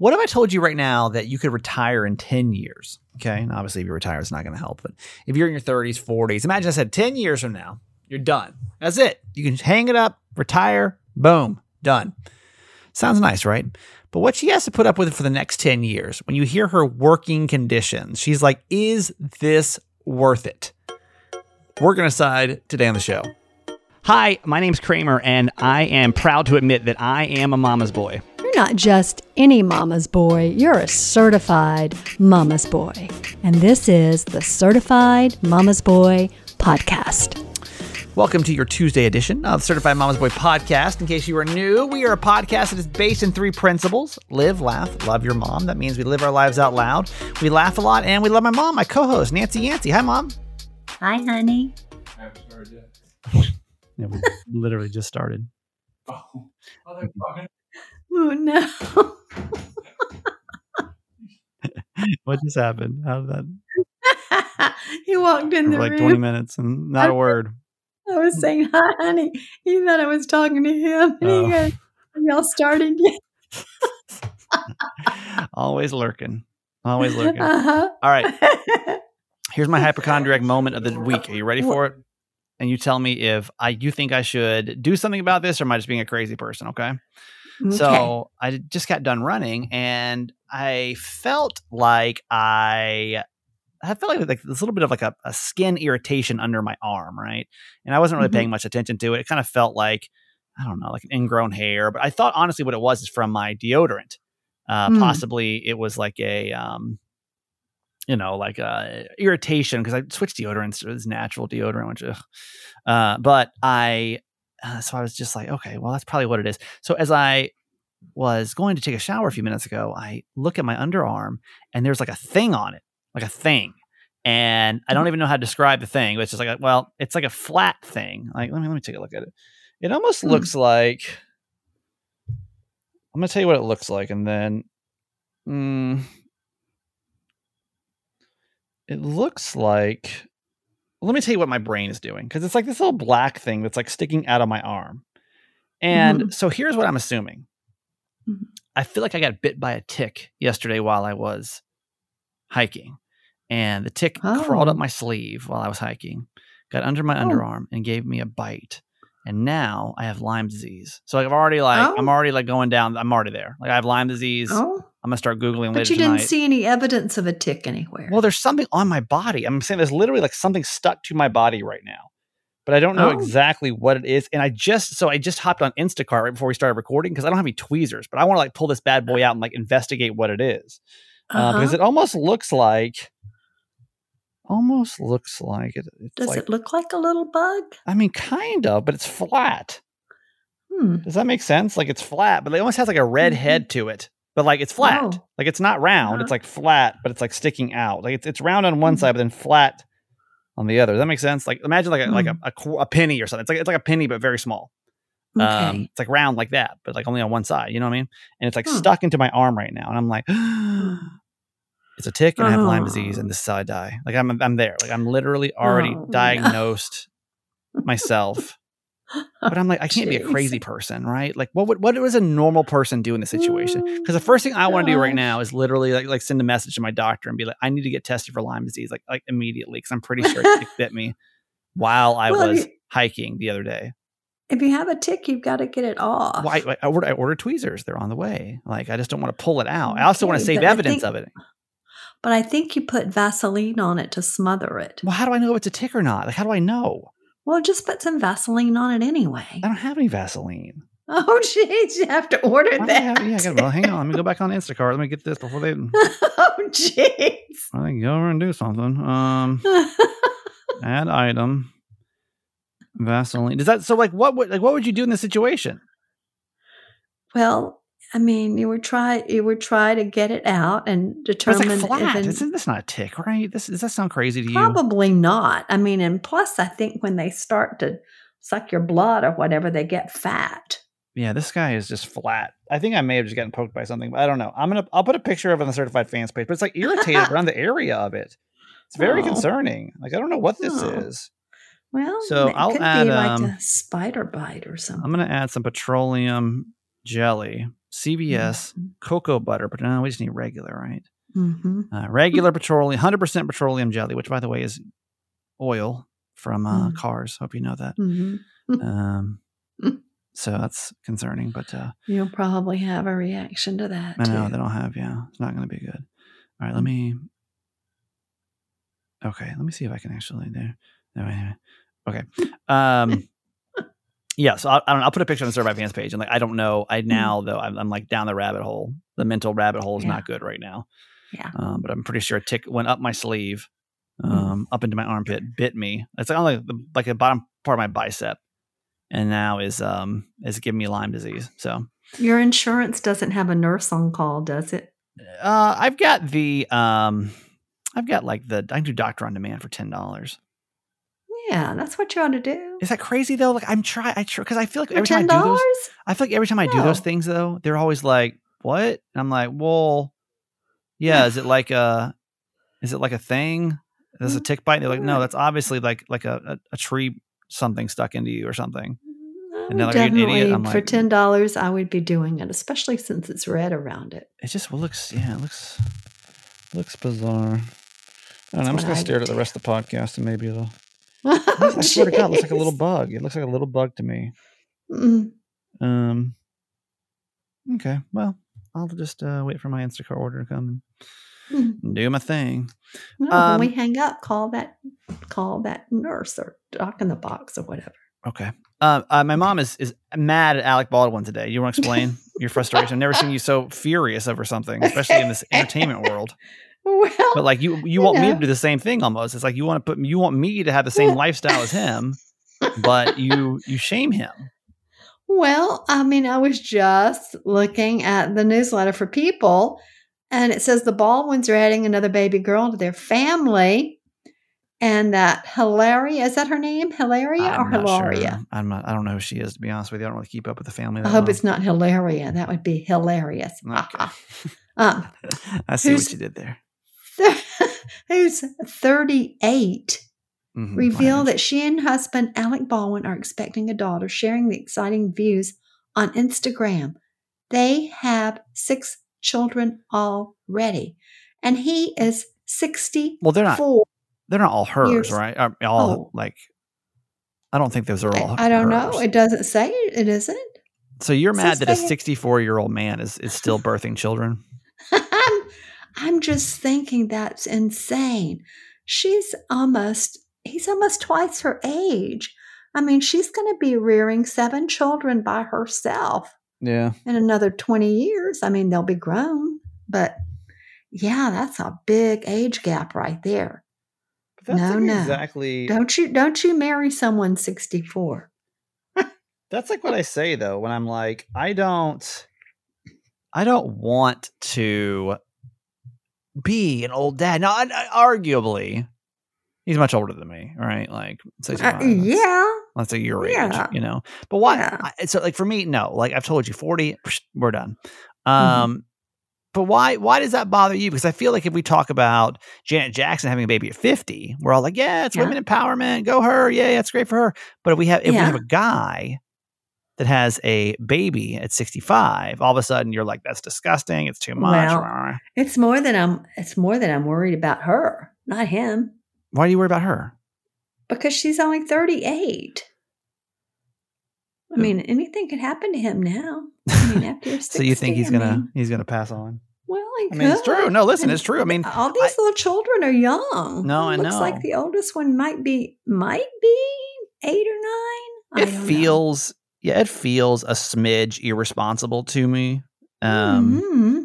What if I told you right now that you could retire in 10 years? Okay. And obviously, if you retire, it's not going to help. But if you're in your 30s, 40s, imagine I said 10 years from now, you're done. That's it. You can hang it up, retire, boom, done. Sounds nice, right? But what she has to put up with for the next 10 years, when you hear her working conditions, she's like, is this worth it? We're going to decide today on the show. Hi, my name's Kramer, and I am proud to admit that I am a mama's boy. You're not just any mama's boy, you're a certified mama's boy. And this is the Certified Mama's Boy podcast. Welcome to your Tuesday edition of Certified Mama's Boy podcast. In case you are new, we are a podcast that is based in three principles live, laugh, love your mom. That means we live our lives out loud. We laugh a lot, and we love my mom, my co host, Nancy Yancey. Hi, mom. Hi, honey. Yeah, we literally just started. Oh, no. What just happened? How did that? he walked in the like room. 20 minutes and not a I- word. I was saying, hi, honey. He thought I was talking to him. And Oh. he goes, y'all started yet? Always lurking. Always lurking. Uh-huh. All right. Here's my hypochondriac moment of the week. Are you ready for it? And you tell me if I you think I should do something about this or am I just being a crazy person, okay? Okay. So I just got done running and I felt like I I felt like like this little bit of like a, a skin irritation under my arm, right? And I wasn't really Mhm. paying much attention to it. It kind of felt like I don't know, like an ingrown hair. But I thought honestly what it was is from my deodorant. Uh, Hmm. Possibly it was like a um, you know, like uh, irritation because I switched deodorants to this natural deodorant, which, uh, but I, uh, so I was just like, okay, well, that's probably what it is. So as I was going to take a shower a few minutes ago, I look at my underarm and there's like a thing on it, like a thing. And I don't even know how to describe the thing, but it's just like, a, well, it's like a flat thing. Like, let me, let me take a look at it. It almost Hmm. looks like, I'm going to tell you what it looks like. And then, mm, it looks like let me tell you what my brain is doing because it's like this little black thing that's like sticking out of my arm and so here's what i'm assuming Mhm. i feel like i got bit by a tick yesterday while i was hiking and the tick crawled up Oh. my sleeve while i was hiking got under my Oh. underarm and gave me a bite and now i have lyme disease so i've already like i'm Oh. already like going down i'm already there like i have lyme disease oh, i'm gonna start googling but later you didn't tonight. see any evidence of a tick anywhere. Well, there's something on my body. I'm saying there's literally like something stuck to my body right now, but I don't know Oh. exactly what it is. And I just so I just hopped on Instacart right before we started recording because I don't have any tweezers, but I want to like pull this bad boy out and like investigate what it is uh, Uh-huh. because it almost looks like, almost looks like it. It's Does like, it look like a little bug? I mean, kind of, but it's flat. Hmm. Does that make sense? Like it's flat, but it almost has like a red Mhm. head to it. But like it's flat. Oh. Like it's not round. It's Uh-huh. like flat, but it's like sticking out. Like it's it's round on one Mhm. side, but then flat on the other. Does that make sense? Like imagine like a like a, Mm. a, a penny or something. It's like it's like a penny but very small. Okay. Um, it's like round like that, but like only on one side. You know what I mean? And it's like Hmm. stuck into my arm right now, and I'm like, it's a tick, and I have Lyme disease, Oh. and this is how I die. Like I'm I'm there. Like I'm literally already Oh, no. diagnosed myself. But I'm like, I can't be a crazy person, right? Like, what would what does a normal person do in this situation? Oh, Because the first thing I want to do right now is literally like like send a message to my doctor and be like, I need to get tested for Lyme disease, like like immediately, because I'm pretty sure it bit me while I Well, was you- hiking the other day. If you have a tick, you've got to get it off. Well, I, I, ordered, I ordered tweezers; they're on the way. Like, I just don't want to pull it out. I mm, also want to save evidence think- of it. But I think you put Vaseline on it to smother it. Well, how do I know if it's a tick or not? Like, how do I know? Well, just put some Vaseline on it anyway. I don't have any Vaseline. Oh, jeez, you have to order Why that. have- yeah, I gotta, well, hang on. Let me go back on Instacart. Let me get this before they. oh, jeez. I think go over and do something. Um, add item. Vaseline. Does that so like what would like what would you do in this situation? well, I mean, you would try. You would try to get it out and But it's determine like flat. if. Isn't this not a tick, right? This does that sound crazy to you? Probably not. I mean, and plus, I think when they start to suck your blood or whatever, they get fat. Yeah, this guy is just flat. I think I may have just gotten poked by something, but I don't know. I'm gonna I'll put a picture of it on the certified fans page, but it's like irritated around the area of it. It's very Oh. concerning. Like I don't know what this Oh. is. Well, So it I'll could add, be like um, a spider bite or something. I'm gonna add some petroleum jelly CVS, cocoa butter, but no, we just need regular, right? Mm-hmm. Uh, regular petroleum, 100% petroleum jelly, which by the way is oil from uh, Mm. cars. Hope you know that. hmm Um, so that's concerning, but uh, You'll probably have a reaction to that. I know too. they don't have, yeah, it's not going to be good. All right, let Mm. me. Okay, let me see if I can actually there. no, wait, wait. Okay. Um, yeah, so I, I don't. I'll put a picture on the Certified Fans page, and like I don't know. I now though I'm, I'm like down the rabbit hole. The mental rabbit hole is Yeah. not good right now. Yeah. Um, but I'm pretty sure a tick went up my sleeve, Mm. um, up into my armpit, bit me. It's like only the, like the bottom part of my bicep, and now is um is giving me Lyme disease. So Your insurance doesn't have a nurse on call, does it? uh, I've got the um, I've got like the I can do doctor on demand for ten dollars. Yeah, that's what you want to do. Is that crazy though? Like I'm trying, I try because I feel like For every time ten I do those. I feel like every time I do those things though, they're always like, "What?" And I'm like, "Well, yeah. Is it like a, is it like a thing? Is a mm-hmm. tick bite?" And they're like, "No, that's obviously like like a, a, a tree something stuck into you or something." Mm-hmm. I And like, "Are an idiot?" definitely, I'm for ten dollars, I would be doing it, especially since it's red around it. It just looks, yeah, it looks looks bizarre. I don't know. That's I'm just gonna I stare at the rest of the podcast and maybe it'll. Oh, I swear to God, it looks like a little bug. It looks like a little bug to me. Mm. Um. Okay, well, I'll just uh, wait for my Instacart order to come Mm. and do my thing. No, Um, when we hang up, call that call that nurse or doc in the box or whatever. Okay. Uh, uh, my mom is is mad at Alec Baldwin today. You want to explain your frustration? I've never seen you so furious over something, especially in this entertainment world. Well, But like you, you You want me to do the same thing almost. It's like you want to put you want me to have the same lifestyle as him, but you you shame him. Well, I mean, I was just looking at the newsletter for people, and it says the Baldwins are adding another baby girl to their family. And that Hilaria, is that her name? Hilaria or I'm not Hilaria? sure. I'm not. I don't know who she is to be honest with you. I don't really keep up with the family. I hope well. it's not Hilaria. That would be hilarious. Okay. um, I see what you did there. who's 38 Mhm, revealed that she and husband Alec Baldwin are expecting a daughter, sharing the exciting views on Instagram. They have six children already, and he is 64. Well, they're not. They're not all hers, right? All like. I don't think those are all. I, I don't know. It doesn't say it, it isn't. So you're mad that a 64 year old man is is still birthing children? I'm, I'm just thinking that's insane. She's almost, he's almost twice her age. I mean, she's going to be rearing seven children by herself. Yeah. in another 20 years. I mean, they'll be grown, but yeah, that's a big age gap right there. That's No, like no. exactly. Don't you don't you marry someone 64. That's like what I say though when I'm like, I don't, I don't want to be an old dad. Now, arguably, he's much older than me, right? Like, Uh, 65, that's- yeah. That's like your Yeah. age, you know. But why? Yeah. I, so, like for me, no. Like I've told you, forty, we're done. Mm-hmm. Um, but why? Why does that bother you? Because I feel like if we talk about Janet Jackson having a baby at fifty, we're all like, yeah, it's Yeah. women empowerment, go her, yeah, that's great for her. But if we have if we have a guy that has a baby at sixty-five, all of a sudden you're like, that's disgusting. It's too much. Well, It's more than I'm it's more than I'm worried about her, not him, why do you worry about her? because she's only 38. I Hmm. mean, anything could happen to him now. I mean, after 60, so you think he's I gonna mean, he's gonna pass on? well, I mean, it's true. No, listen, And it's true. I mean, all these little children are young. No, I It looks know. like the oldest one might be might be eight or nine. I it feels yeah it feels a smidge irresponsible to me um Mhm.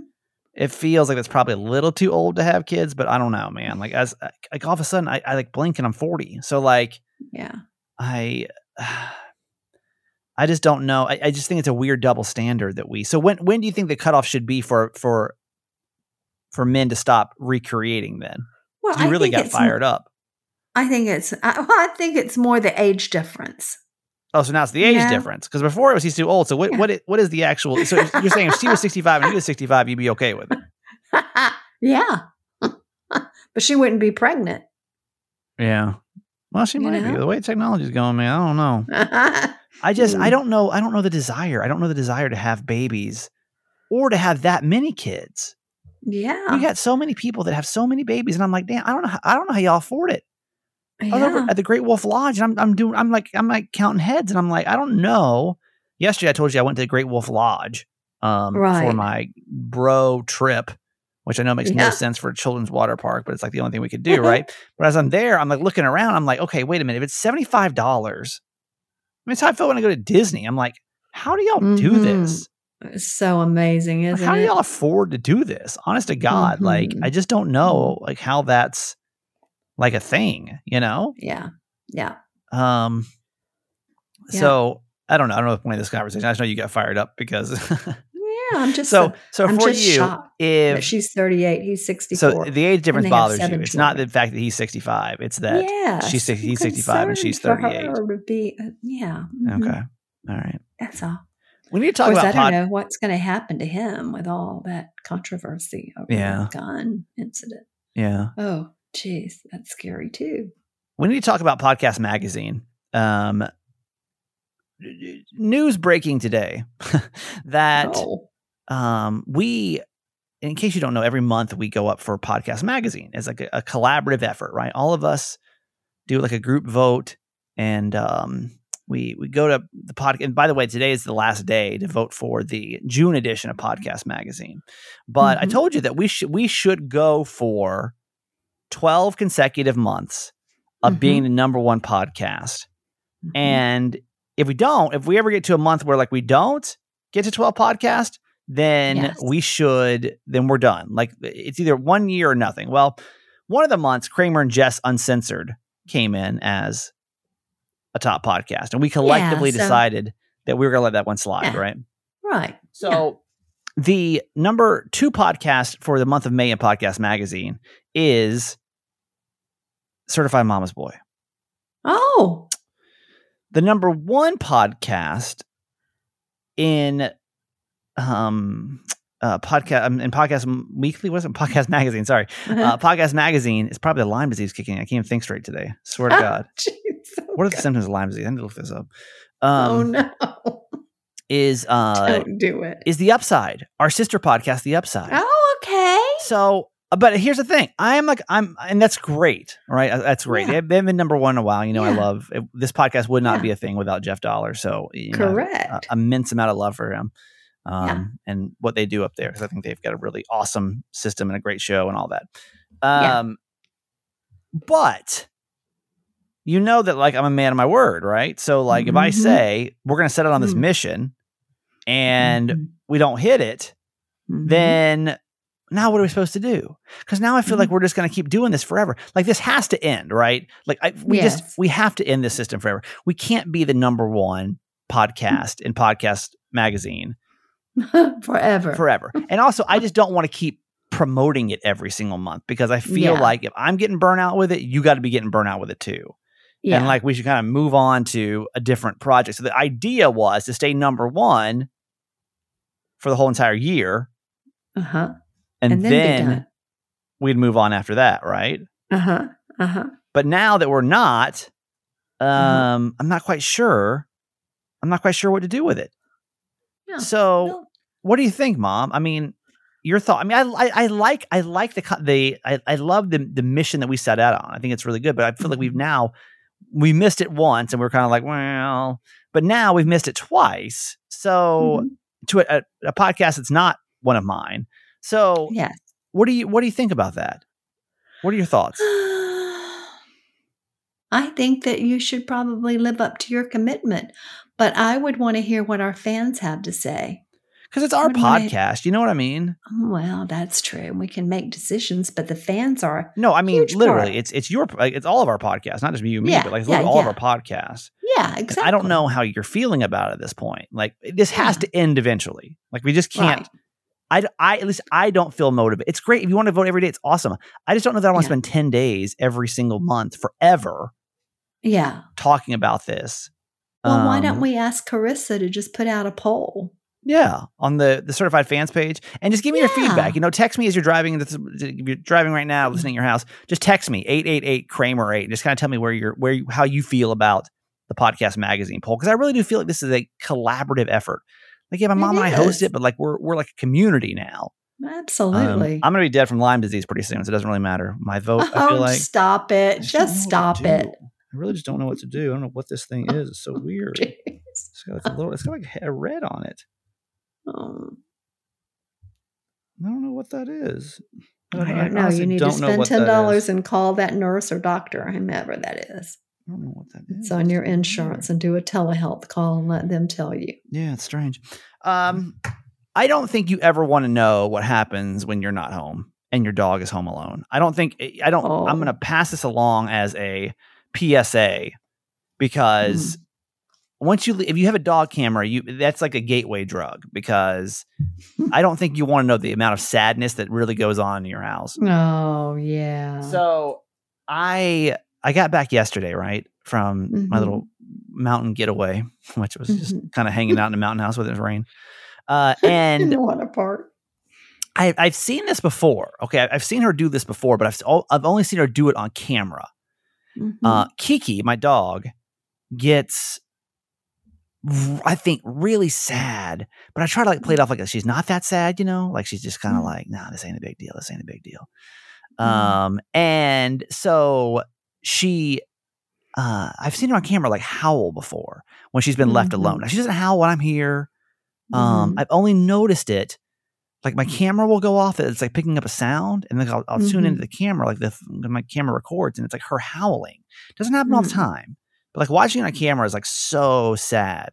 it feels like it's probably a little too old to have kids but i don't know man like as like all of a sudden i, I like blink and i'm 40 so like yeah. i i just don't know I, I just think it's a weird double standard that we so when when do you think the cutoff should be for for for men to stop recreating then Well, you I really got fired up I think it's. I, well, I think it's more the age difference. Oh, so now it's the age Yeah. difference because before it was he's too old. So what Yeah. what i- what is the actual? So you're saying if she was 65 and he was 65, you'd be okay with it? yeah, but she wouldn't be pregnant. Yeah. Well, she You might be. The way technology's going, man, I don't know. I just I don't know. I don't know the desire. I don't know the desire to have babies or to have that many kids. Yeah. We got so many people that have so many babies, and I'm like, damn, I don't know, how, I don't know how y'all afford it. I was over at the Great Wolf Lodge, and I'm, I'm doing, I'm like, I'm like counting heads, and I'm like, I don't know. Yesterday, I told you I went to the Great Wolf Lodge, um, for my bro trip, which I know makes no sense for a children's water park, but it's like the only thing we could do, right? But as I'm there, I'm like looking around, I'm like, okay, wait a minute, if it's seventy five dollars, I mean, it's how I feel when I go to Disney. I'm like, how do y'all do Mhm. this? It's so amazing, isn't it? how do y'all afford to do this? Honest to God, like Mhm. I just don't know like how that's like a thing, you know? Yeah. Yeah. Um Yeah. so I don't know. I don't know the point of this conversation. I just know you got fired up because Yeah. I'm just so so I'm for you, shocked if she's 38, he's 64. so the age difference bothers you. It's not the fact that he's 65. It's that yeah, she's six- he's 65 and she's concerned for 38. her to be, uh, yeah. mhm, okay. All right. That's all. We need to talk about I don't know what's going to happen to him with all that controversy over Yeah. the gun incident. Yeah. Oh, geez, that's scary too. We need to talk about Podcast Magazine. Um, news breaking today that oh, um, we, in case you don't know, every month we go up for Podcast Magazine it's like a, a collaborative effort, right? All of us do like a group vote, and um, we we go to the podcast And by the way, today is the last day to vote for the June edition of Podcast Magazine. But I Mhm. told you that we should we should go for twelve consecutive months of Mhm. being the number one podcast. mhm. And if we don't, if we ever get to a month where like we don't get to 12 podcast, then Yes. we should, then we're done. Like it's either one year or nothing. Well, one of the months, Kramer and Jess Uncensored came in as a top podcast. And we collectively so- decided that we were going to let that one slide, Yeah. right? right. So the number two podcast for the month of May in Podcast Magazine is Certified Mama's Boy. Oh, the number one podcast in um uh podcast um, in podcast weekly wasn't podcast magazine sorry. Uh podcast magazine is probably the lyme disease kicking in. i can't even think straight today. Swear to god. Jeez, what are the symptoms of lyme disease? I need to look this up. Oh um no! is uh Don't do it. is the upside. Our sister podcast the upside. Oh, okay. So, but here's the thing: I am like I'm, and that's great, right? Uh, That's great. Yeah. They've, been number one in a while. You know, I love it, this podcast. Would not Yeah. be a thing without Jeff Dauler. So, you know, Correct. a- immense amount of love for him, um, Yeah. and what they do up there because I think they've got a really awesome system and a great show and all that. Yeah. Um, but you know that like I'm a man of my word, right? So, like if I Mhm. say we're going to set out on this Mhm. mission and Mhm. we don't hit it, Mhm. then now what are we supposed to do? Because now I feel Mm-hmm. like we're just going to keep doing this forever. Like this has to end, right? Like I, we Yes. just we have to end this system forever. We can't be the number one podcast in podcast magazine forever. forever. And also, I just don't want to keep promoting it every single month because I feel Yeah. like if I'm getting burnout with it, you got to be getting burnout with it too. yeah. And like we should kind of move on to a different project. So the idea was to stay number one for the whole entire year, uh huh. And, And then then we'd move on after that, right? Uh huh. Uh huh. But now that we're not, um, Mm-hmm. I'm not quite sure. I'm not quite sure what to do with it. Yeah. So, Well- what do you think, Mom? I mean, your thought. I mean, I, I, I like I like the the I, I love the the mission that we set out on. I think it's really good. But I feel like Mm-hmm. we've now we missed it once, and we're kind of like, well, but now we've missed it twice. So Mhm. to a, a, a podcast that's not one of mine. So Yes. what do you what do you think about that? What are your thoughts? I think that you should probably live up to your commitment, but I would want to hear what our fans have to say. Because it's our What do I- podcast. You know what I mean? Oh, well, that's true. We can make decisions, but the fans are, No, I mean literally. part. It's it's your like, it's all of our podcasts, not just you and me, Yeah, but like yeah, all yeah. of our podcasts. yeah, And exactly. I don't know how you're feeling about it at this point. Like this has Yeah. to end eventually. Like we just can't. Right. I, I at least I don't feel motivated. It's great if you want to vote every day. It's awesome. I just don't know that I want to Yeah. spend ten days every single month forever Yeah. talking about this. Well, why Um, don't we ask Carissa to just put out a poll? Yeah, on the the certified fans page, and just give me your feedback. You know, text me as you're driving. If you're driving right now, listening at your house, just text me eight eight eight Kramer eight. Just kind of tell me where you're where you, how you feel about the podcast magazine poll because I really do feel like this is a collaborative effort. Like, yeah, my It mom and I host it, but like we're we're like a community now. Um, Absolutely. I'm gonna be dead from Lyme disease pretty soon, so it doesn't really matter. My vote, I oh, feel like. stop it. don't Just stop it. I really just don't know what to do. I don't know what this thing is. It's so weird. Jeez. It's got like a little. It's got like a red on it. Oh, I don't know what that is. I don't know. You need to spend $10 and call that nurse or doctor, whomever that is. I don't know what that is. It's on your insurance and do a telehealth call and let them tell you. Yeah, it's strange. Um, I don't think you ever want to know what happens when you're not home and your dog is home alone. I don't think I don't. I'm Oh. going to pass this along as a PSA because once you if you have a dog camera, you that's like a gateway drug because I don't think you want to know the amount of sadness that really goes on in your house. Oh yeah. So I I got back yesterday, right, from my Mhm. little mountain getaway, which was just Mhm. kind of hanging out in a mountain house with it was rain. Uh, and water park. I, I've seen this before. Okay, I've seen her do this before, but I've I've only seen her do it on camera. Mhm. Uh, Kiki, my dog, gets I think really sad, but I try to like play it off like she's not that sad, you know, like she's just kind of Mm. like, nah, this ain't a big deal. This ain't a big deal. Mm. Um, and so she, uh, I've seen her on camera like howl before when she's been left Mhm. alone. Now she doesn't howl when I'm here. Um, Mhm. I've only noticed it. Like my camera will go off. It's like picking up a sound, and then I'll, I'll tune Mhm. into the camera. Like the my camera records, and it's like her howling. Doesn't happen all the time, but like watching it on camera is like so sad.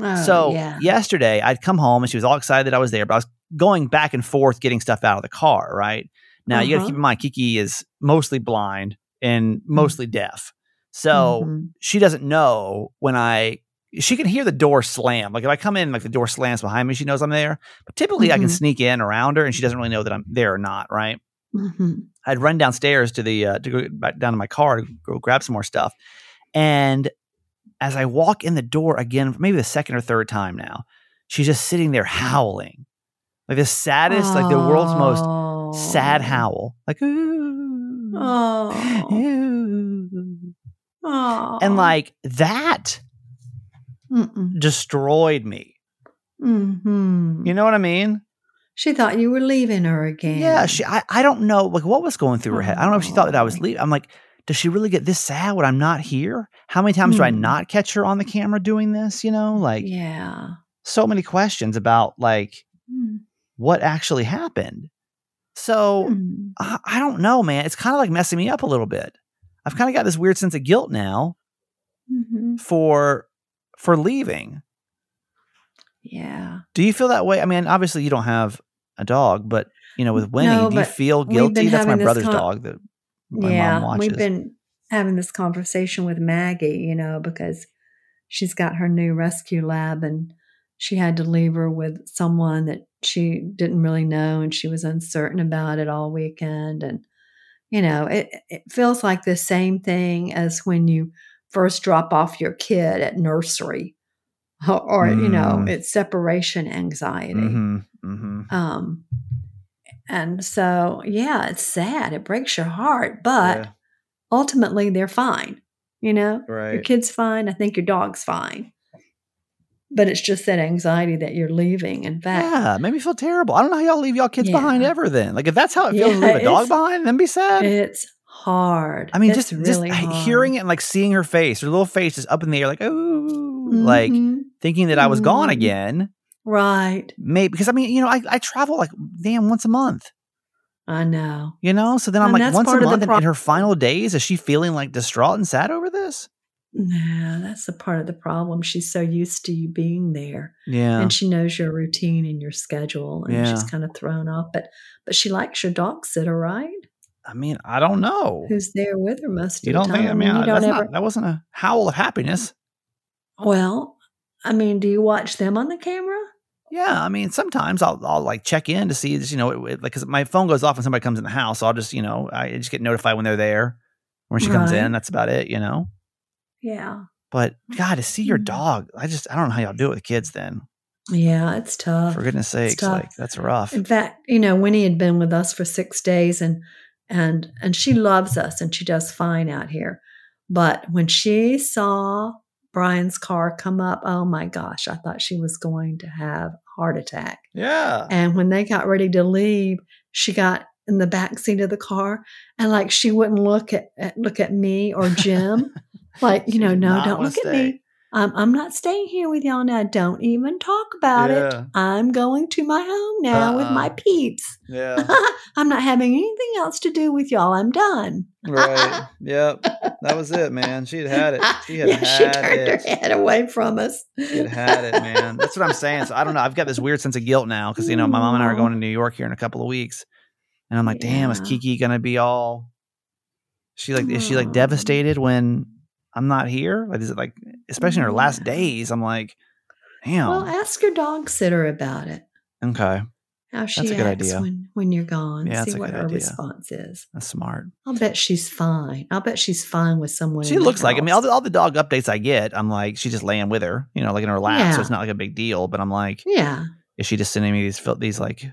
Oh, so yeah. yesterday, I'd come home and she was all excited that I was there, but I was going back and forth getting stuff out of the car. Right now, you got to Uh-huh. keep in mind Kiki is mostly blind and mostly deaf, so Mhm. she doesn't know when I. She can hear the door slam. Like if I come in, like the door slams behind me, she knows I'm there. But typically, I can Mhm. sneak in around her, and she doesn't really know that I'm there or not. Right? Mhm. I'd run downstairs to the uh, to go back down to my car to go grab some more stuff, and as I walk in the door again, maybe the second or third time now, she's just sitting there howling, like the saddest, like the world's most sad Oh. howl, like ooh, Oh. Oh. and like that Mm-mm. destroyed me. Mhm. You know what I mean? She thought you were leaving her again. Yeah, she. I, I don't know, like what was going through her head. I don't know if she thought that I was Oh. leaving. I'm like, does she really get this sad when I'm not here? How many times do I Hmm. not catch her on the camera doing this? You know, like yeah. so many questions about like Mm. what actually happened. So Mm. I, I don't know, man. It's kind of like messing me up a little bit. I've kind of got this weird sense of guilt now Mhm. for for leaving. Yeah. Do you feel that way? I mean, obviously you don't have a dog, but you know, with Winnie, No, do you feel guilty? That's my brother's con- dog that my yeah. mom watches. We've been having this conversation with Maggie, you know, because she's got her new rescue lab and she had to leave her with someone that she didn't really know and she was uncertain about it all weekend and you know it, it feels like the same thing as when you first drop off your kid at nursery or, or, you know Mm. it's separation anxiety. Hmm hmm um and so yeah it's sad it breaks your heart but ultimately they're fine you know? Your kid's fine i think your dog's fine but it's just that anxiety that you're leaving in fact Yeah, made me feel terrible. I don't know how y'all leave y'all kids behind ever. Then, like, if that's how it feels to leave a dog behind, then be sad. it's hard I mean, It's just just really h- hard. hearing it and like seeing her face, her little face just up in the air, like oh, like Mhm. thinking that I was gone Mhm. again. right Maybe because I mean, you know, I, I travel like damn once a month. i know You know, so then I'm And like once a part of the month in- in her final days, is she feeling like distraught and sad over this? No that's a part of the problem she's so used to you being there Yeah, and she knows your routine and your schedule and she's kind of thrown off but but she likes your dog sitter right I mean, I don't know. who's there with her most of You the don't time think? I mean, I- don't that's ever not, that wasn't a howl of happiness. well i mean do you watch them on the camera Yeah, I mean, sometimes I'll I'll like check in to see, you know, it, it, like because my phone goes off when somebody comes in the house. So I'll just, you know, I just get notified when they're there. When she comes in, that's about it, you know. Yeah But God, to see your Mhm. dog, I just I don't know how y'all do it with kids. Then, yeah it's tough for goodness sakes, like that's rough. In fact, you know, Winnie had been with us for six days and and and she loves us and she does fine out here. But when she saw Brian's car come up. Oh my gosh, I thought she was going to have a heart attack. Yeah. And when they got ready to leave, she got in the back seat of the car and like she wouldn't look at, at look at me or Jim. like, you know, no, don't look at me. I'm, I'm not staying here with y'all now. Don't even talk about it. I'm going to my home now with my Uh-uh. peeps. Yeah. I'm not having anything else to do with y'all. I'm done. right. Yep. That was it, man. She had had it. She had yeah, had she turned it. her head away from us. She had had it, man. That's what I'm saying. So I don't know. I've got this weird sense of guilt now because you know my mom and I are mm-hmm. going to New York here in a couple of weeks, and I'm like, damn, is Kiki gonna be all? She like is she like mm-hmm. devastated when I'm not here? Like is it like especially in her last days? I'm like, damn. Well, ask your dog sitter about it. okay, How she That's a good idea. when when you're gone. Yeah, that's See a what good her idea. response is. that's smart. I'll bet she's fine. I'll bet she's fine with someone. She looks like. I mean, all the, all the dog updates I get, I'm like, she's just laying with her, you know, like in her lap, so it's not like a big deal. But I'm like, yeah. is she just sending me these these like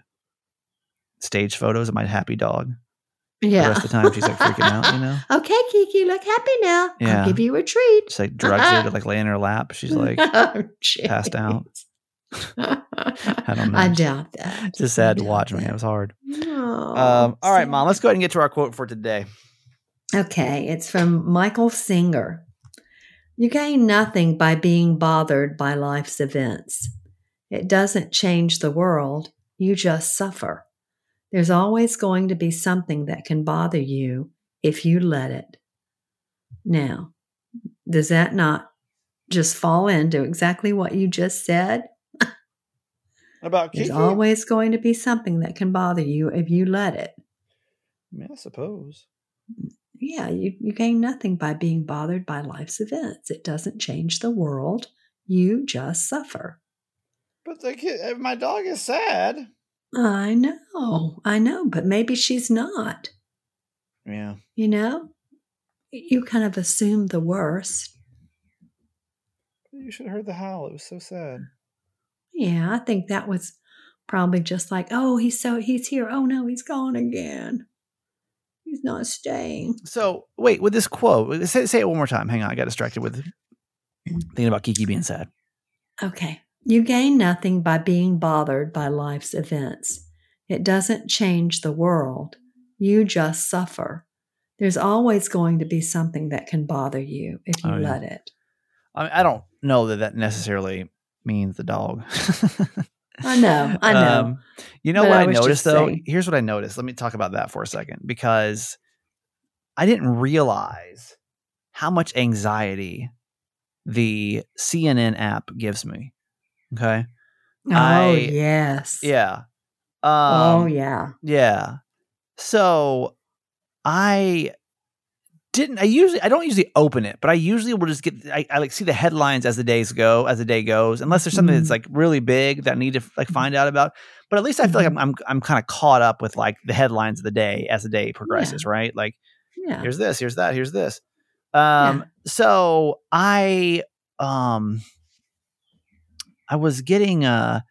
stage photos of my happy dog? Yeah. The rest of the time, she's like freaking out, you know. okay, Kiki, look happy now. Yeah. I'll give you a treat. Just like drugs her to like lay in her lap. She's like, Oh, passed out. I don't know. I doubt that. It's just sad to watch, man. It was hard. Oh, Um, all right, mom. Let's go ahead and get to our quote for today. Okay, it's from Michael Singer. You gain nothing by being bothered by life's events. It doesn't change the world, you just suffer. There's always going to be something that can bother you if you let it. Now, does that not just fall into exactly what you just said? About There's always going to be something that can bother you if you let it. I suppose. Yeah, you, you gain nothing by being bothered by life's events. It doesn't change the world. You just suffer. But the kid, my dog is sad. I know, I know, but maybe she's not. Yeah. You know, you kind of assume the worst. You should have heard the howl. It was so sad. Yeah, I think that was probably just like, oh, he's so he's here. Oh no, he's gone again. He's not staying. So wait, with this quote, say, say it one more time. Hang on, I got distracted with thinking about Kiki being sad. Okay. You gain nothing by being bothered by life's events. It doesn't change the world. You just suffer. There's always going to be something that can bother you if you Oh, yeah. let it. I, mean, I don't know that that necessarily means the dog. I know, I know. Um, you know But what I I, noticed though? saying. Here's what I noticed. Let me talk about that for a second because I didn't realize how much anxiety the CNN app gives me. Okay. oh, I- yes. Yeah. Um, oh, yeah. Yeah. So I didn't I usually I don't usually open it, but I usually will just get I, I like see the headlines as the days go, as the day goes, unless there's something that's Mhm. like really big that I need to like find out about. But at least I feel like I'm I'm, I'm kind of caught up with like the headlines of the day as the day progresses, right? Like Yeah. here's this, here's that, here's this. Um so I um I was getting uh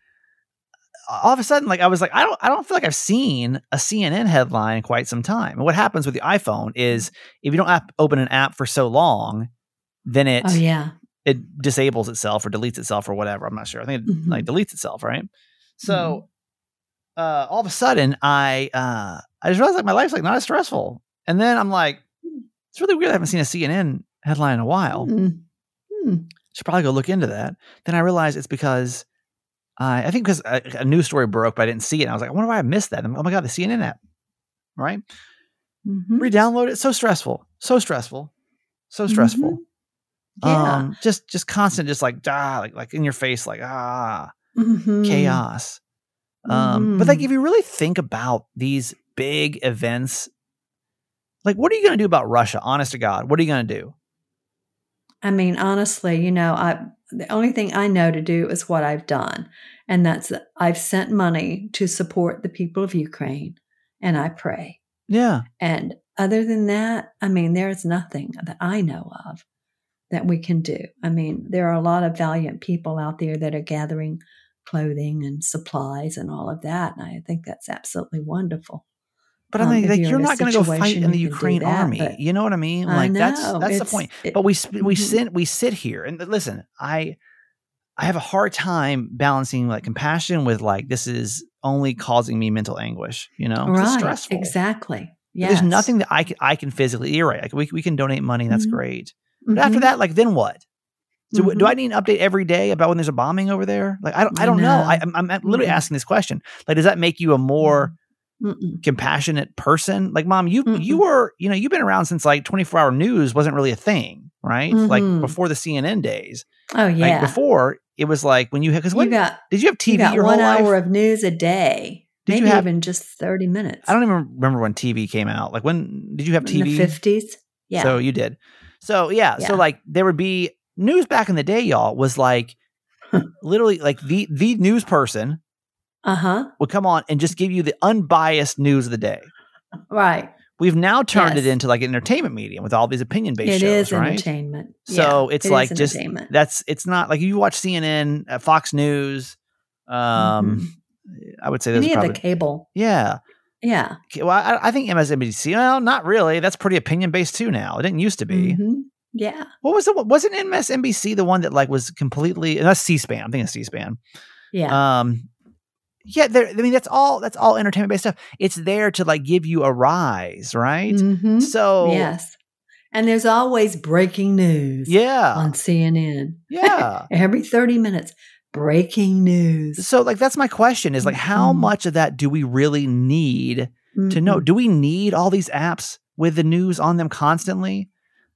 all of a sudden like I was like I don't I don't feel like I've seen a CNN headline in quite some time. And what happens with the iPhone is if you don't app, open an app for so long, then it Oh, yeah. it disables itself or deletes itself or whatever. I'm not sure. I think it Mhm. like deletes itself, right? So Mm-hmm. uh all of a sudden I uh I just realized like my life's like not as stressful. And then I'm like, it's really weird I haven't seen a CNN headline in a while. Mm. Should probably go look into that. Then I realized it's because I I think because a, a news story broke, but I didn't see it. And I was like, I wonder why I missed that. And, oh my god, the CNN app, right? Mhm. Re-download it. So stressful. So stressful. So stressful. Mhm. Yeah. Um, just just constant, just like ah, like like in your face, like ah, Mhm. chaos. Um, but like Mhm. if you really think about these big events, like what are you gonna do about Russia? Honest to God, what are you gonna do? I mean, honestly, you know, I the only thing I know to do is what I've done, and that's I've sent money to support the people of Ukraine, and I pray. Yeah. And other than that, I mean, there's nothing that I know of that we can do. I mean, there are a lot of valiant people out there that are gathering clothing and supplies and all of that, and I think that's absolutely wonderful. But I Um, mean, like, you're you're not going to go fight in the do Ukraine that, army. You know what I mean? I Like that's know, that's the point. it- but we we Mhm. sit we sit here and listen. I I have a hard time balancing like compassion with like this is only causing me mental anguish. You know, 'Cause it's stressful. Exactly. Yes. There's nothing that I can I can physically. You're right. Like we we can donate money. That's Mhm. great. But after Mhm. that, like then what? So w- do. I need an update every day about when there's a bombing over there? Like I don't I I don't know. know. I, I'm, I'm literally Mm-mm. asking this question. Like, does that make you a more Mm-mm. compassionate person? Like, mom, you you Mm-mm. were you know you've been around since like 24 hour news wasn't really a thing, right? Like Mhm. before the CNN days. Oh yeah. Like before it was like when you had because you when got did you have TV you got your one hour life? of news a day. Did you maybe have- even just thirty minutes. I don't even remember when TV came out. Like when did you have in TV? the fifties. Yeah. So you did. So yeah, Yeah. So like there would be news back in the day, y'all, was like literally like the the news person uh huh. would come on and just give you the unbiased news of the day. Right. We've now turned it into like an entertainment medium with all these opinion based It shows, is right? entertainment. So Yeah, it's it like just entertainment. that's it's not like you watch CNN, uh, Fox News. Um, I would say those Mm-hmm. Any are of probably the cable. yeah. Yeah. Well, I, I think MSNBC. Well, not really. That's pretty opinion based too now. It didn't used to be. Mhm. Yeah. What was the wasn't MSNBC the one that like was completely and that's C-SPAN. I'm thinking C-SPAN. Yeah. Um, yeah, there. I mean, that's all. That's all entertainment based stuff. It's there to like give you a rise, right? Mhm. So Yes. And there's always breaking news yeah, on CNN. yeah. Every 30 minutes, breaking news. so like that's my question is like how Mhm. much of that do we really need to know? Mhm. Do we need all these apps with the news on them constantly?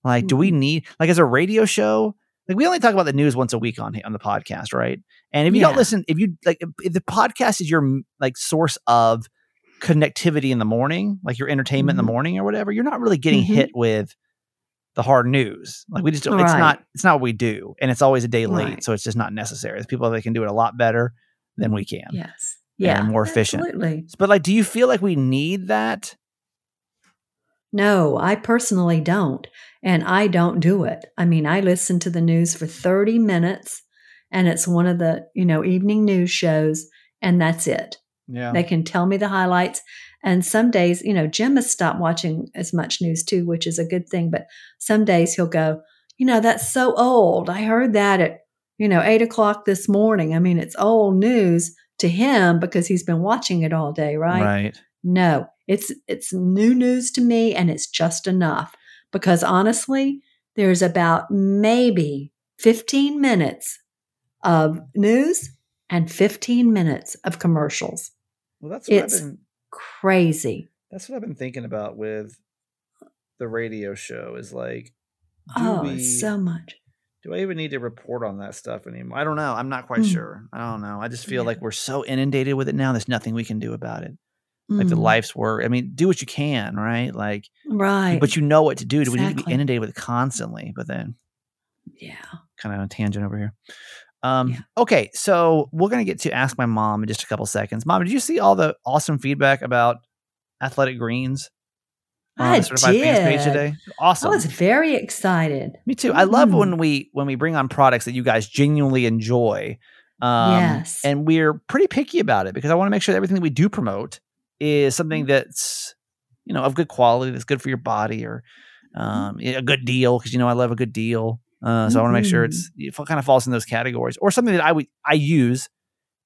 Like, do we Mhm. need like as a radio show? Like we only talk about the news once a week on on the podcast, right? And if you don't listen, if you like, if, the podcast is your like source of connectivity in the morning, like your entertainment in Mhm. the morning or whatever, you're not really getting Mhm. hit with the hard news. Like we just don't, it's not it's not what we do, and it's always a day late, Right. so it's just not necessary. There's people that can do it a lot better than we can. Yes. Yeah. more efficient. Absolutely. But like, do you feel like we need that? No, I personally don't. And I don't do it. I mean, I listen to the news for 30 minutes and it's one of the, you know, evening news shows and that's it. Yeah. They can tell me the highlights. And some days, you know, Jim has stopped watching as much news too, which is a good thing. But some days he'll go, you know, that's so old. I heard that at, you know, eight o'clock this morning. I mean, it's old news to him because he's been watching it all day, right? Right. No, it's it's new news to me and it's just enough because honestly, there's about maybe 15 minutes of news and 15 minutes of commercials. Well, that's It's- Crazy. That's what I've been thinking about with the radio show. Is like, oh, so much. do I even need to report on that stuff anymore? I don't know. I'm not quite Mm. sure. I don't know. I just feel Yeah. like we're so inundated with it now. There's nothing we can do about it. Like the Mm, life's work. I mean, do what you can, right? Like, right. but you know what to do. Do we need to be inundated with it constantly? But then, yeah. kind of on a tangent over here. Um, Yeah. Okay, so we're gonna get to ask my mom in just a couple seconds. Mom, did you see all the awesome feedback about Athletic Greens on I the Certified Fans page today? Awesome. I was very excited. Me too. I love Mhm. when we when we bring on products that you guys genuinely enjoy. Um, Yes. And we're pretty picky about it because I want to make sure that everything that we do promote is Mm-hmm. something that's you know of good quality, that's good for your body, or Mm-hmm. um, a good deal. Because you know I love a good deal. Uh, so I want to make sure Mhm. it's it kind of falls in those categories, or something that I would I use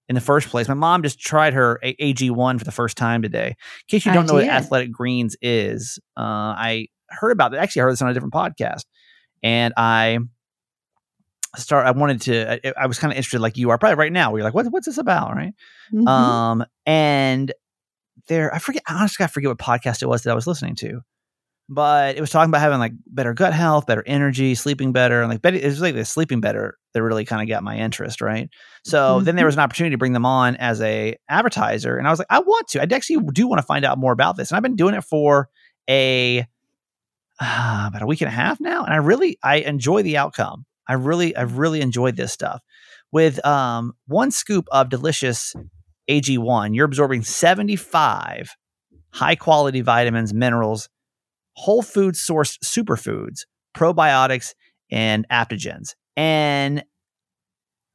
in the first place. My mom just tried her AG1 for the first time today. In case you don't know what. Athletic Greens is, uh, I heard about it. Actually, I heard this on a different podcast, and I start. I wanted to. I, I was kind of interested, like you are probably right now. Where you're like, what, what's this about, right? Mhm. Um, and there, I forget. Honestly, I forget what podcast it was that I was listening to, but it was talking about having like better gut health, better energy, sleeping better, and like it was like the sleeping better that really kind of got my interest, right? So then there Mhm. was an opportunity to bring them on as a advertiser, and I was like, I want to. I actually do want to find out more about this, and I've been doing it for a uh, about a week and a half now, and I really I enjoy the outcome. I really I've really enjoyed this stuff. With um, one scoop of delicious AG1, you're absorbing 75 high quality vitamins, minerals, whole food sourced superfoods, probiotics, and adaptogens. And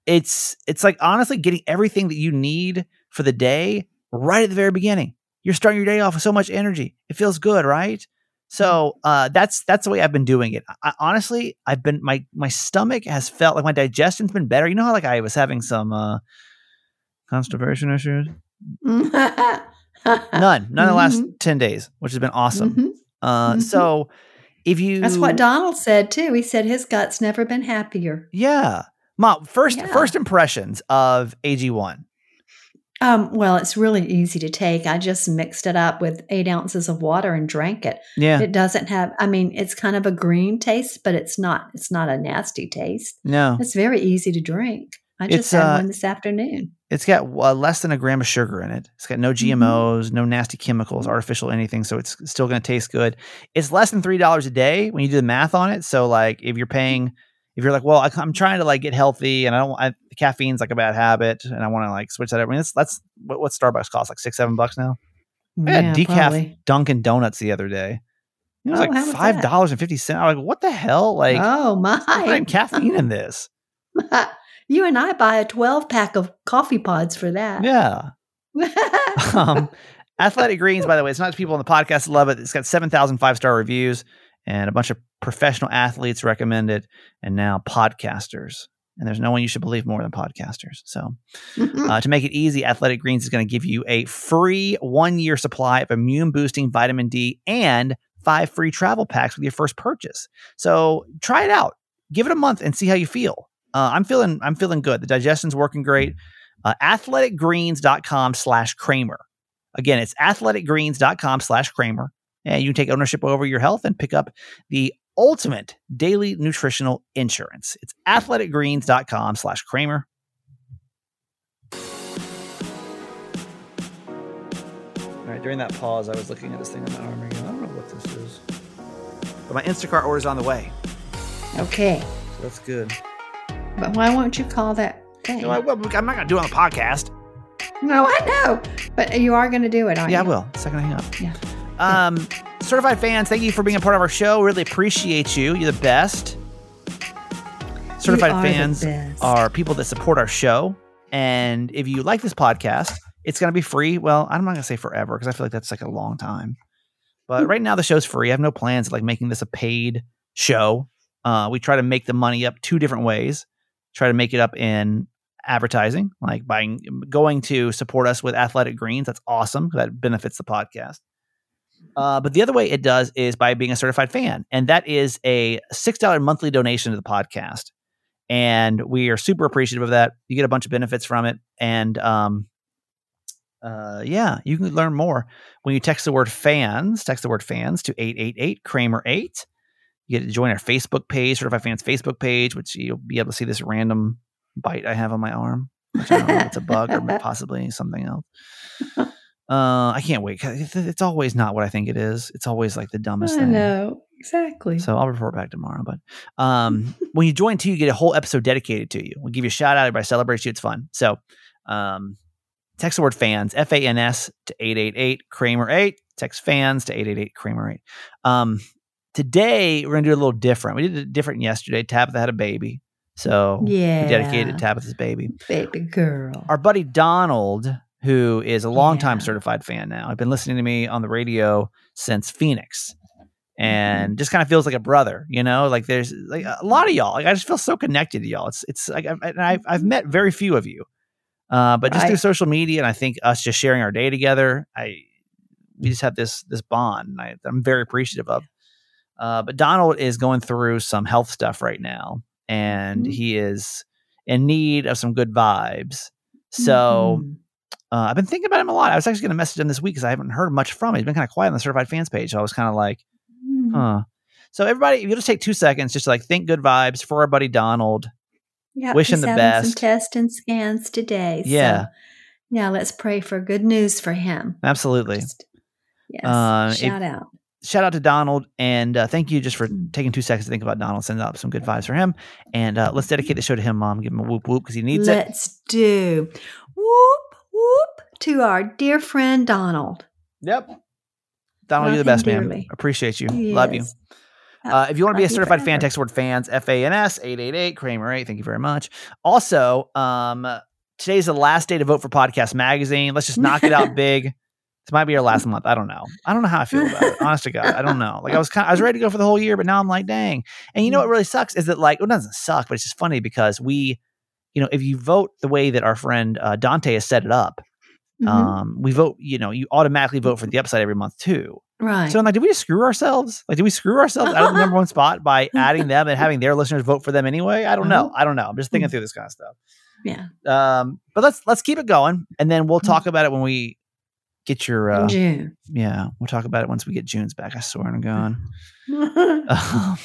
it's it's like honestly getting everything that you need for the day right at the very beginning. you're starting your day off with so much energy. It feels good, right? So uh, that's that's the way I've been doing it. I, honestly, I've been my my stomach has felt like my digestion's been better. You know how like I was having some uh, constipation issues. None, none in the last Mhm. ten days, which has been awesome. Mhm. Uh, Mhm. So if you That's what Donald said too. He said his gut's never been happier. yeah, mom. First Yeah. first impressions of AG one. Um, well, it's really easy to take. I just mixed it up with eight ounces of water and drank it. Yeah, It doesn't have. I mean, it's kind of a green taste, but it's not. It's not a nasty taste. no, It's very easy to drink. I just It's, had uh, one this afternoon. It's got uh, less than a gram of sugar in it. It's got no Mm-hmm. GMOs, no nasty chemicals, artificial anything. So it's still going to taste good. It's less than three dollars a day when you do the math on it. So like if you're paying, if you're like, well, I, am trying to like get healthy and I don't, I, caffeine's like a bad habit and I want to like switch that. up. I mean, that's that's what, what Starbucks costs like six, seven bucks now. I had decaf probably. Dunkin' Donuts the other day. It was Oh, like five dollars and fifty cents. I'm like, what the hell? Like, oh my, I'm my! caffeine in this. You and I buy a twelve pack of coffee pods for that. Yeah. um, Athletic Greens, by the way, it's not just people on the podcast that love it. It's got 7,000 five star reviews and a bunch of professional athletes recommend it, and now podcasters. And there's no one you should believe more than podcasters. So, uh, to make it easy, Athletic Greens is going to give you a free one year supply of immune boosting vitamin D and five free travel packs with your first purchase. So, try it out. Give it a month and see how you feel. Uh, I'm feeling I'm feeling good. The digestion's working great. Uh, athleticgreens.com slash Kramer. Again, it's athleticgreens.com slash Kramer. And you can take ownership over your health and pick up the ultimate daily nutritional insurance. It's athleticgreens.com slash Kramer. All right, during that pause, I was looking at this thing on my arm again. I don't know what this is. But my Instacart order's on the way. okay, So that's good. But why won't you call that thing? No, I, I'm not going to do it on the podcast. No, I know, but you are going to do it, aren't you? Yeah, I will. Second I hang up. Yeah. Um, certified fans, thank you for being a part of our show. Really appreciate you. You're the best. Certified are fans best. are people that support our show. And if you like this podcast, it's going to be free. Well, I'm not going to say forever because I feel like that's like a long time. But right now, the show's free. I have no plans of like making this a paid show. Uh, we try to make the money up two different ways. Try to make it up in advertising, like buying, going to support us with Athletic Greens. That's awesome. That benefits the podcast. Uh, but the other way it does is by being a certified fan, and that is a six dollar monthly donation to the podcast. And we are super appreciative of that. You get a bunch of benefits from it, and um, uh, yeah, you can learn more when you text the word fans. Text the word fans to eight eight eight Kramer eight. You get to join our Facebook page, Certified Fans Facebook page, which you'll be able to see this random bite I have on my arm. Which I don't know if it's a bug or possibly something else. Uh, I can't wait. It's, always not what I think it is. It's always like the dumbest I thing. know exactly. So I'll report back tomorrow. But um, when you join too, you get a whole episode dedicated to you. We'll give you a shout out. Everybody celebrates you. It's fun. So um, text the word fans, F A N S to 888 Kramer 8. Text fans to 888 Kramer 8. Um, today, we're going to do a little different. We did it different yesterday. Tabitha had a baby. So yeah, we dedicated to Tabitha's baby. baby girl. Our buddy Donald, who is a longtime Yeah. certified fan now, I've been listening to me on the radio since Phoenix Mm-hmm. and just kind of feels like a brother, you know. Like there's like a lot of y'all. Like I just feel so connected to y'all. It's it's like I've, I've I've met very few of you, uh, but just through social media and I think us just sharing our day together, I we just have this this bond. And I, I'm very appreciative of. Uh, but Donald is going through some health stuff right now, and Mhm. he is in need of some good vibes. So Mhm. uh, I've been thinking about him a lot. I was actually going to message him this week because I haven't heard much from him. He's been kind of quiet on the certified fans page. So I was kind of like, Mhm. huh. So everybody, if you'll just take two seconds, just to like think good vibes for our buddy Donald. Yeah, Wish him the best. Some tests and scans today. Yeah. So, yeah. Let's pray for good news for him. Absolutely. Just- yes. Uh, if- shout out. Shout out to Donald and uh, thank you just for Mm. taking two seconds to think about Donald. Send up some good vibes for him. And uh, let's dedicate the show to him, Mom. Give him a whoop whoop because he needs it. Let's do whoop whoop to our dear friend Donald. Yep. Donald, Love you're the best, man. Appreciate you. Love you. Uh, if you want to be a certified fan, text word fans, F A N S 888 Kramer 8. Thank you very much. Also, um, today's the last day to vote for Podcast Magazine. Let's just knock it out big. It might be our last month. I don't know. I don't know how I feel about it. Honest to God, I don't know. Like I was kind, of, I was ready to go for the whole year, but now I'm like, dang. And you know what really sucks is that like, well, it doesn't suck, but it's just funny because we, you know, if you vote the way that our friend uh, Dante has set it up, Mhm. um, we vote. You know, you automatically vote for the upside every month too. right. So I'm like, did we just screw ourselves? Like, did we screw ourselves out of the number one spot by adding them and having their listeners vote for them anyway? I don't know. I don't know. I'm just thinking Mm. through this kind of stuff. yeah. Um, but let's let's keep it going, and then we'll talk about it when we get your. Uh, June. yeah, we'll talk about it once we get June's back. I swear to God. Um,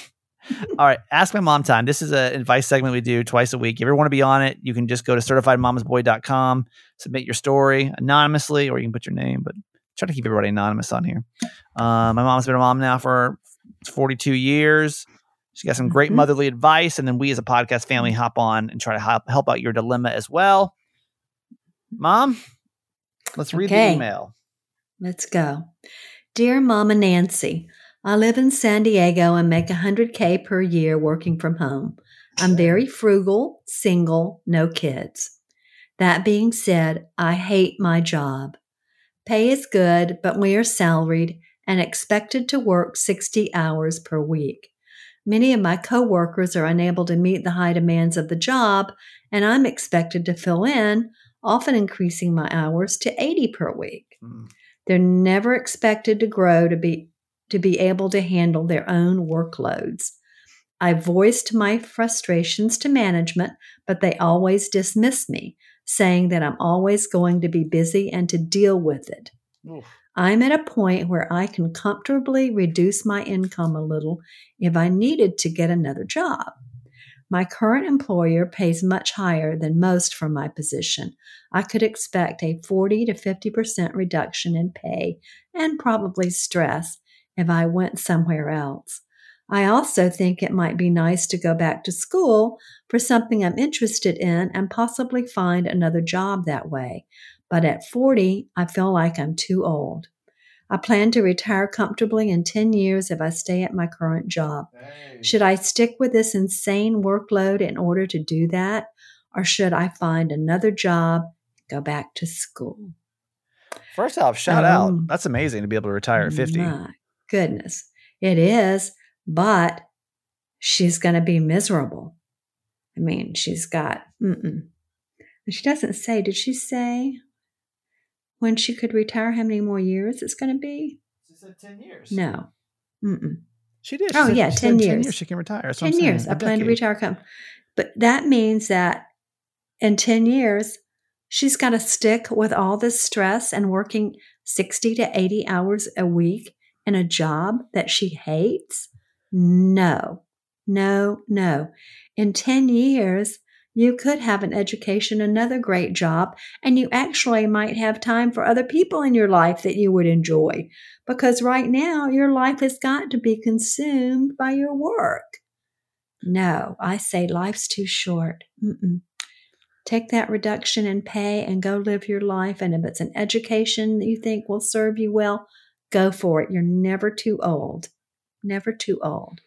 all right, ask my mom time. This is an advice segment we do twice a week. If you ever want to be on it, you can just go to certifiedmamasboy.com, submit your story anonymously, or you can put your name, but try to keep everybody anonymous on here. Uh, my mom's been a mom now for 42 years. She got some great Mhm. motherly advice, and then we as a podcast family hop on and try to help, help out your dilemma as well. Mom, let's read Okay. the email. Let's go. Dear Mama Nancy, I live in San Diego and make 100K per year working from home. I'm very frugal, single, no kids. That being said, I hate my job. Pay is good, but we are salaried and expected to work 60 hours per week. Many of my coworkers are unable to meet the high demands of the job, and I'm expected to fill in, often increasing my hours to 80 per week. Mm. They're never expected to grow to be to be able to handle their own workloads. I voiced my frustrations to management, but they always dismiss me, saying that I'm always going to be busy and to deal with it. Oof. I'm at a point where I can comfortably reduce my income a little if I needed to get another job. My current employer pays much higher than most for my position. I could expect a 40 to 50% reduction in pay and probably stress if I went somewhere else. I also think it might be nice to go back to school for something I'm interested in and possibly find another job that way. But at 40, I feel like I'm too old. I plan to retire comfortably in 10 years if I stay at my current job. Should I stick with this insane workload in order to do that? Or should I find another job, go back to school? First off, shout out. Um, That's amazing to be able to retire at 50. My goodness. It is, but she's going to be miserable. I mean, she's got, mm-mm. She doesn't say, did she say when she could retire how many more years it's going to be? She said 10 years. No. Mm-mm. She did. She Oh, said- yeah, she 10 years. She can retire. That's 10 saying. years. A I plan to retire come. But that means that in 10 years, she's got to stick with all this stress and working 60 to 80 hours a week in a job that she hates? No, no, no. In 10 years, you could have an education, another great job, and you actually might have time for other people in your life that you would enjoy. Because right now, your life has got to be consumed by your work. No, I say life's too short. Mm-mm. Take that reduction in pay and go live your life. And if it's an education that you think will serve you well, go for it. You're never too old. Never too old.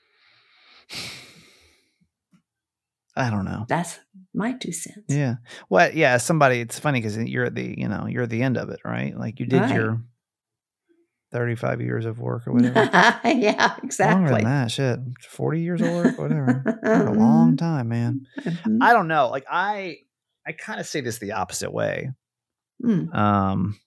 I don't know. That's my two cents. Yeah. Well, yeah. Somebody. It's funny because you're at the. You know, you're at the end of it, right? Like you did Right. your thirty-five years of work or whatever. yeah, exactly. Longer than that, shit. Forty years of work, whatever. A long time, man. Mhm. I don't know. Like I, I kind of say this the opposite way. Mm. Um,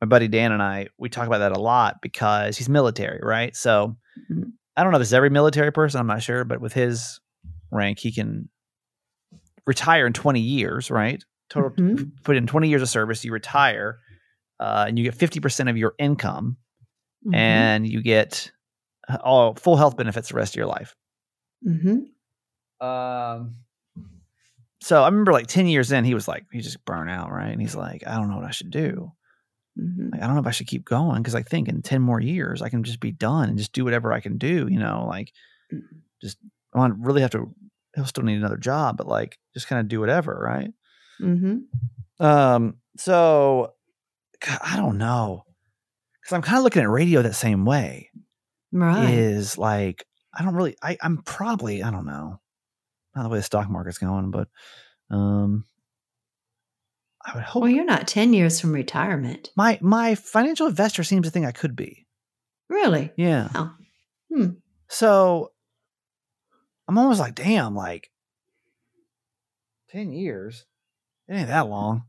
my buddy Dan and I, we talk about that a lot because he's military, right? So Mhm. I don't know if it's every military person, I'm not sure, but with his rank, he can retire in 20 years, right? Total Mhm. put in 20 years of service, you retire, uh, and you get 50% of your income, Mhm. and you get uh, all full health benefits the rest of your life. Mhm. Um, so I remember like 10 years in, he was like, he just burned out, right? And he's like, I don't know what I should do. Mhm. Like, I don't know if I should keep going because I think in 10 more years, I can just be done and just do whatever I can do, you know, like Mm-hmm. just, I want really have to, he'll still need another job, but like just kind of do whatever, right? Mm-hmm. Um, so God, I don't know. Cause I'm kind of looking at radio that same way. Right. Is like, I don't really, I, I'm probably, I don't know, not the way the stock market's going, but um, I would hope Well, you're not 10 years from retirement. my my financial investor seems to think I could be. Really? Yeah. Oh. Hmm. So I'm almost like, damn, like 10 years. It ain't that long.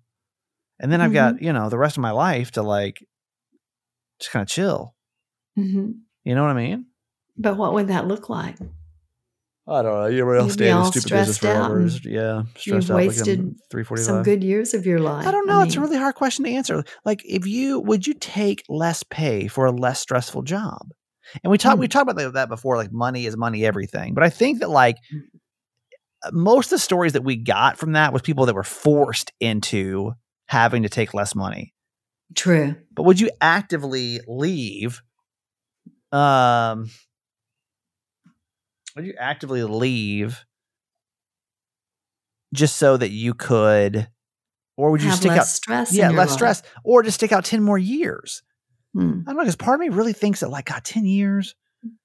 And then I've got, you know, the rest of my life to like just kind of chill. hmm You know what I mean? But what would that look like? I don't know. You're You'd be all stressed out and Yeah. you've Stressed out like wasted I'm 345. Some good years of your life. I don't know. it's a really hard question to answer. Like, if you would you take less pay for a less stressful job? And we talked we Hmm. talked about that before. Like, money is money, everything. But I think that like most of the stories that we got from that was people that were forced into having to take less money. True. But would you actively leave? Um, would you actively leave just so that you could, or would you Have stick less out? stress. yeah, less life. stress, or just stick out ten more years. Hmm. I don't know because part of me really thinks that like God, ten years.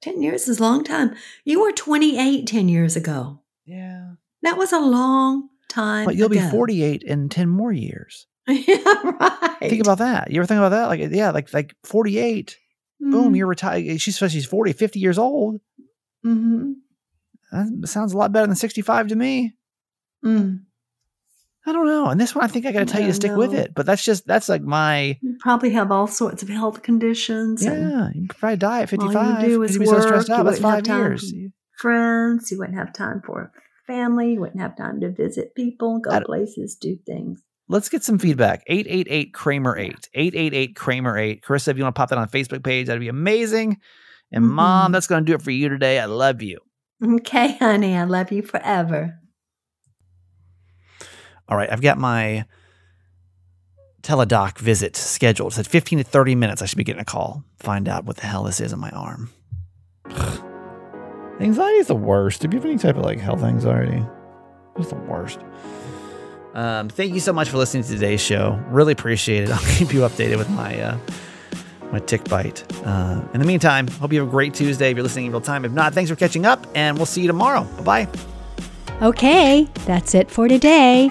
10 years is a long time. You were 28 10 years ago. Yeah, That was a long time. but you'll be forty-eight in ten more years. yeah, right. Think about that. You ever think about that? Like, yeah, like like forty-eight. Boom, Mhm. you're retired. She says she's 40, 50 years old. Mhm. That sounds a lot better than 65 to me. Mm. I don't know. And this one, I think I got to tell you to stick with it. But that's just, that's like my, You probably have all sorts of health conditions yeah, you probably die at All you do is You'd be so stressed work, out. you That's wouldn't have five time years. friends. You wouldn't have time for family. You wouldn't have time to visit people, go places, do things. Let's get some feedback. 888 Kramer 8. 888 Kramer 8. Carissa, if you want to pop that on Facebook page, that'd be amazing. And mom, Mhm. that's going to do it for you today. I love you. Okay, honey, I love you forever. All right, I've got my Teladoc visit scheduled. It said 15 to 30 minutes. I should be getting a call. Find out what the hell this is on my arm. anxiety is the worst. Do you have any type of like health anxiety? It's the worst. Um, thank you so much for listening to today's show. Really appreciate it. I'll keep you updated with my uh, my tick bite. Uh, in the meantime, hope you have a great Tuesday if you're listening in real time. If not, thanks for catching up, and we'll see you tomorrow. Bye bye. Okay, that's it for today.